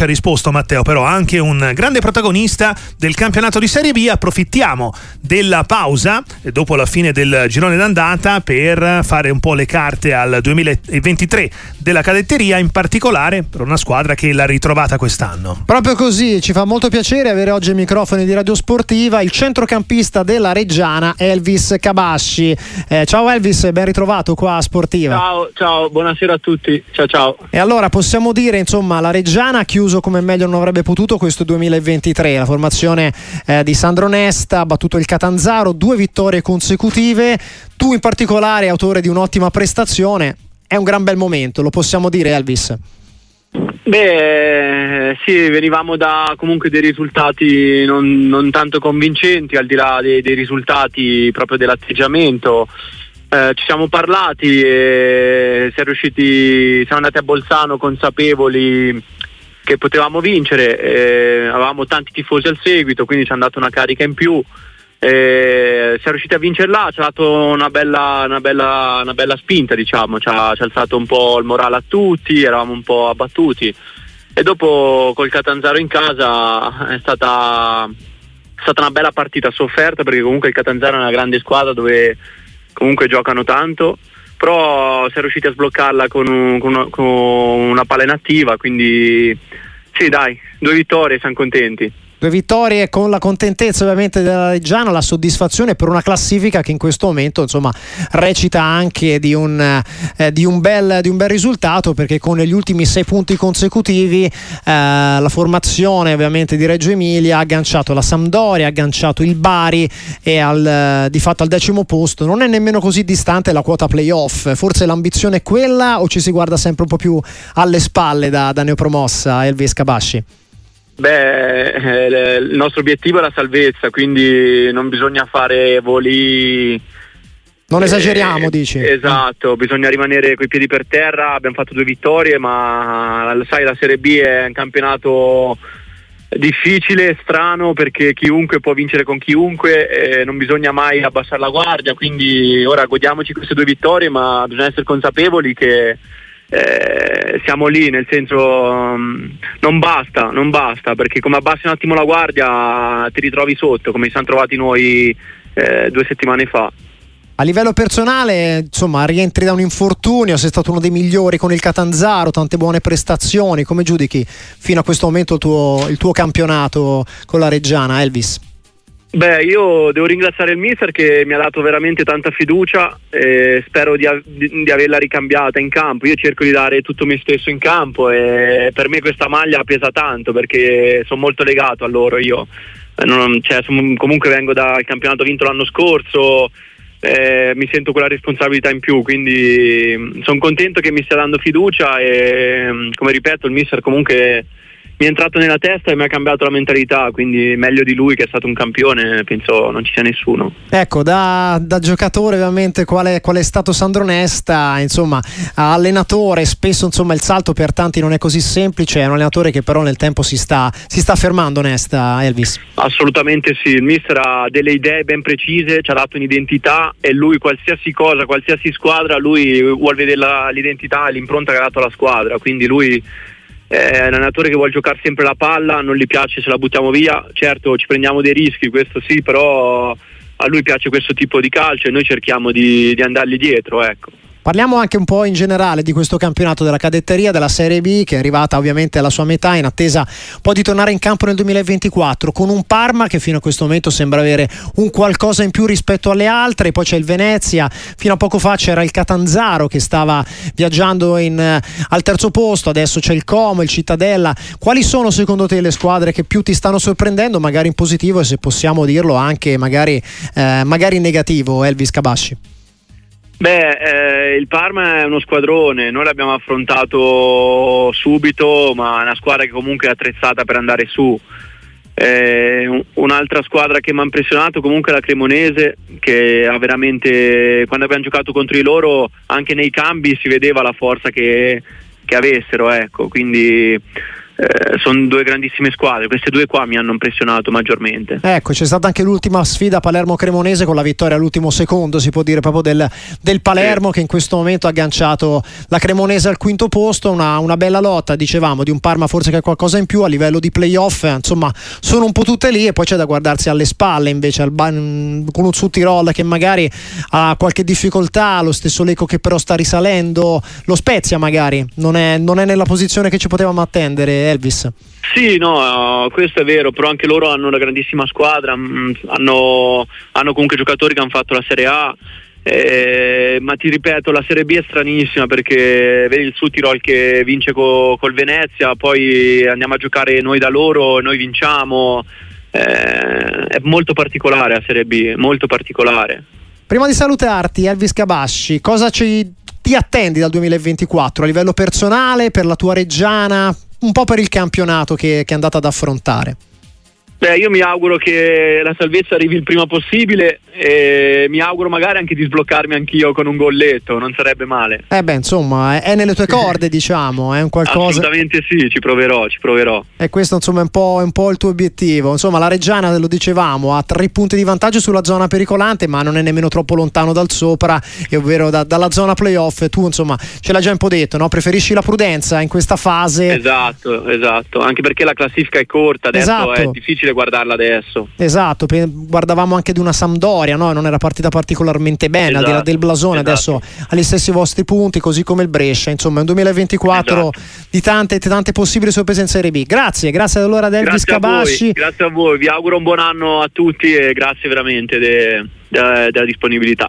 ci ha risposto Matteo, però anche un grande protagonista del campionato di Serie B. Approfittiamo della pausa eh, dopo la fine del girone d'andata per fare un po' le carte al 2023 della cadetteria, in particolare per una squadra che l'ha ritrovata quest'anno. Proprio così, ci fa molto piacere avere oggi ai microfoni di Radio Sportiva il centrocampista della Reggiana Elvis Cabasci. Eh, ciao Elvis, ben ritrovato qua a Sportiva. Ciao, ciao, buonasera a tutti. Ciao ciao. E allora possiamo dire, insomma, la Reggiana ha chiuso come meglio non avrebbe potuto questo 2023. La formazione eh, di Sandro Nesta ha battuto il Catanzaro, due vittorie consecutive. Tu in particolare, autore di un'ottima prestazione, è un gran bel momento, lo possiamo dire Elvis. Beh, sì, venivamo da comunque dei risultati non, non tanto convincenti, al di là dei, dei risultati proprio dell'atteggiamento. Eh, ci siamo parlati e siamo riusciti, siamo andati a Bolzano consapevoli che potevamo vincere, eh, avevamo tanti tifosi al seguito, quindi ci hanno dato una carica in più. Eh, siamo riusciti a vincerla, ci ha dato una bella, una bella, una bella spinta, diciamo, ci ha, ci ha, alzato un po' il morale a tutti, eravamo un po' abbattuti. E dopo col Catanzaro in casa è stata, è stata una bella partita sofferta perché comunque il Catanzaro è una grande squadra dove comunque giocano tanto, però si è riusciti a sbloccarla con, un, con, una, con una palla inattiva, quindi sì dai, due vittorie, siamo contenti. Due vittorie con la contentezza ovviamente della Reggiana, la soddisfazione per una classifica che in questo momento insomma recita anche di un, eh, di un, bel, di un bel, risultato perché con gli ultimi sei punti consecutivi eh, la formazione ovviamente di Reggio Emilia ha agganciato la Sampdoria, ha agganciato il Bari e al, di fatto al decimo posto non è nemmeno così distante la quota playoff, forse l'ambizione è quella o ci si guarda sempre un po' più alle spalle da, da neopromossa Elvis Cabasci? Beh, eh, il nostro obiettivo è la salvezza, quindi non bisogna fare voli. Non esageriamo, eh, dici. Esatto, bisogna rimanere coi piedi per terra. Abbiamo fatto due vittorie, ma sai, la Serie B è un campionato difficile, strano, perché chiunque può vincere con chiunque, eh, non bisogna mai abbassare la guardia. Quindi ora godiamoci queste due vittorie, ma bisogna essere consapevoli che eh, siamo lì, nel senso um, non basta, non basta, perché come abbassi un attimo la guardia ti ritrovi sotto, come ci siamo trovati noi eh, due settimane fa. A livello personale, insomma, rientri da un infortunio, sei stato uno dei migliori con il Catanzaro, tante buone prestazioni. Come giudichi fino a questo momento il tuo, il tuo campionato con la Reggiana, Elvis? Beh, io devo ringraziare il mister che mi ha dato veramente tanta fiducia e spero di, di, di, averla ricambiata in campo. Io cerco di dare tutto me stesso in campo e per me questa maglia pesa tanto perché sono molto legato a loro. Io non, cioè, son, comunque vengo dal campionato vinto l'anno scorso, eh, mi sento quella responsabilità in più, quindi sono contento che mi stia dando fiducia e come ripeto il mister comunque mi è entrato nella testa e mi ha cambiato la mentalità, quindi meglio di lui che è stato un campione, penso non ci sia nessuno. Ecco, da, da giocatore ovviamente qual è, qual è, stato Sandro Nesta, insomma, allenatore, spesso insomma, il salto per tanti non è così semplice, è un allenatore che però nel tempo si sta, si sta fermando Nesta, Elvis. Assolutamente sì, il mister ha delle idee ben precise, ci ha dato un'identità e lui qualsiasi cosa, qualsiasi squadra, lui vuole vedere la, l'identità e l'impronta che ha dato alla squadra, quindi lui è un allenatore che vuole giocare sempre la palla, non gli piace se la buttiamo via, certo ci prendiamo dei rischi, questo sì, però a lui piace questo tipo di calcio e noi cerchiamo di, di andargli dietro. Ecco. Parliamo anche un po' in generale di questo campionato della cadetteria della Serie B che è arrivata ovviamente alla sua metà in attesa poi di tornare in campo nel 2024 con un Parma che fino a questo momento sembra avere un qualcosa in più rispetto alle altre, poi c'è il Venezia, fino a poco fa c'era il Catanzaro che stava viaggiando in, eh, al terzo posto, adesso c'è il Como, il Cittadella. Quali sono secondo te le squadre che più ti stanno sorprendendo, magari in positivo e se possiamo dirlo anche magari, eh, magari in negativo, Elvis Cabasci? Beh, eh, il Parma è uno squadrone, noi l'abbiamo affrontato subito, ma è una squadra che comunque è attrezzata per andare su. Eh, un'altra squadra che mi ha impressionato comunque è la Cremonese, che ha veramente, quando abbiamo giocato contro di loro, anche nei cambi si vedeva la forza che, che avessero, ecco. quindi eh, sono due grandissime squadre, queste due qua mi hanno impressionato maggiormente. Ecco, c'è stata anche l'ultima sfida Palermo-Cremonese con la vittoria all'ultimo secondo, si può dire proprio del, del Palermo sì. che in questo momento ha agganciato la Cremonese al quinto posto, una, una, bella lotta, dicevamo, di un Parma forse che ha qualcosa in più a livello di playoff, insomma sono un po' tutte lì e poi c'è da guardarsi alle spalle invece al ban- con un Suttirol che magari ha qualche difficoltà, lo stesso Lecco che però sta risalendo, lo Spezia magari non è, non è nella posizione che ci potevamo attendere Elvis. Sì, no, questo è vero, però anche loro hanno una grandissima squadra, mm, hanno, hanno, comunque giocatori che hanno fatto la Serie A, eh, ma ti ripeto, la Serie B è stranissima perché vedi il Sud che vince co, col Venezia, poi andiamo a giocare noi da loro, noi vinciamo, eh, è molto particolare la Serie B, molto particolare. Prima di salutarti, Elvis Cabasci, cosa ci, ti attendi dal 2024 a livello personale, per la tua reggiana, un po' per il campionato che, che è andata ad affrontare? Beh, io mi auguro che la salvezza arrivi il prima possibile e mi auguro magari anche di sbloccarmi anch'io con un golletto, non sarebbe male. Eh beh, insomma, è, nelle tue corde, diciamo, è un qualcosa. Assolutamente sì, ci proverò, ci proverò. E questo, insomma, è un, po', è un po' il tuo obiettivo. Insomma, la Reggiana, lo dicevamo, ha tre punti di vantaggio sulla zona pericolante, ma non è nemmeno troppo lontano dal sopra, ovvero da, dalla zona playoff. Tu, insomma, ce l'hai già un po' detto, no? Preferisci la prudenza in questa fase. Esatto, esatto, anche perché la classifica è corta, adesso esatto. è difficile difficile guardarla adesso. Esatto, guardavamo anche di una Sampdoria, no? non era partita particolarmente bene, esatto, al di là esatto, del blasone, esatto. adesso ha gli stessi vostri punti, così come il Brescia. Insomma, un 2024 esatto. di tante, tante possibili sorprese in Serie B. Grazie, grazie allora ad Elvis Cabasci. Grazie a voi, vi auguro un buon anno a tutti e grazie veramente de, de, della disponibilità.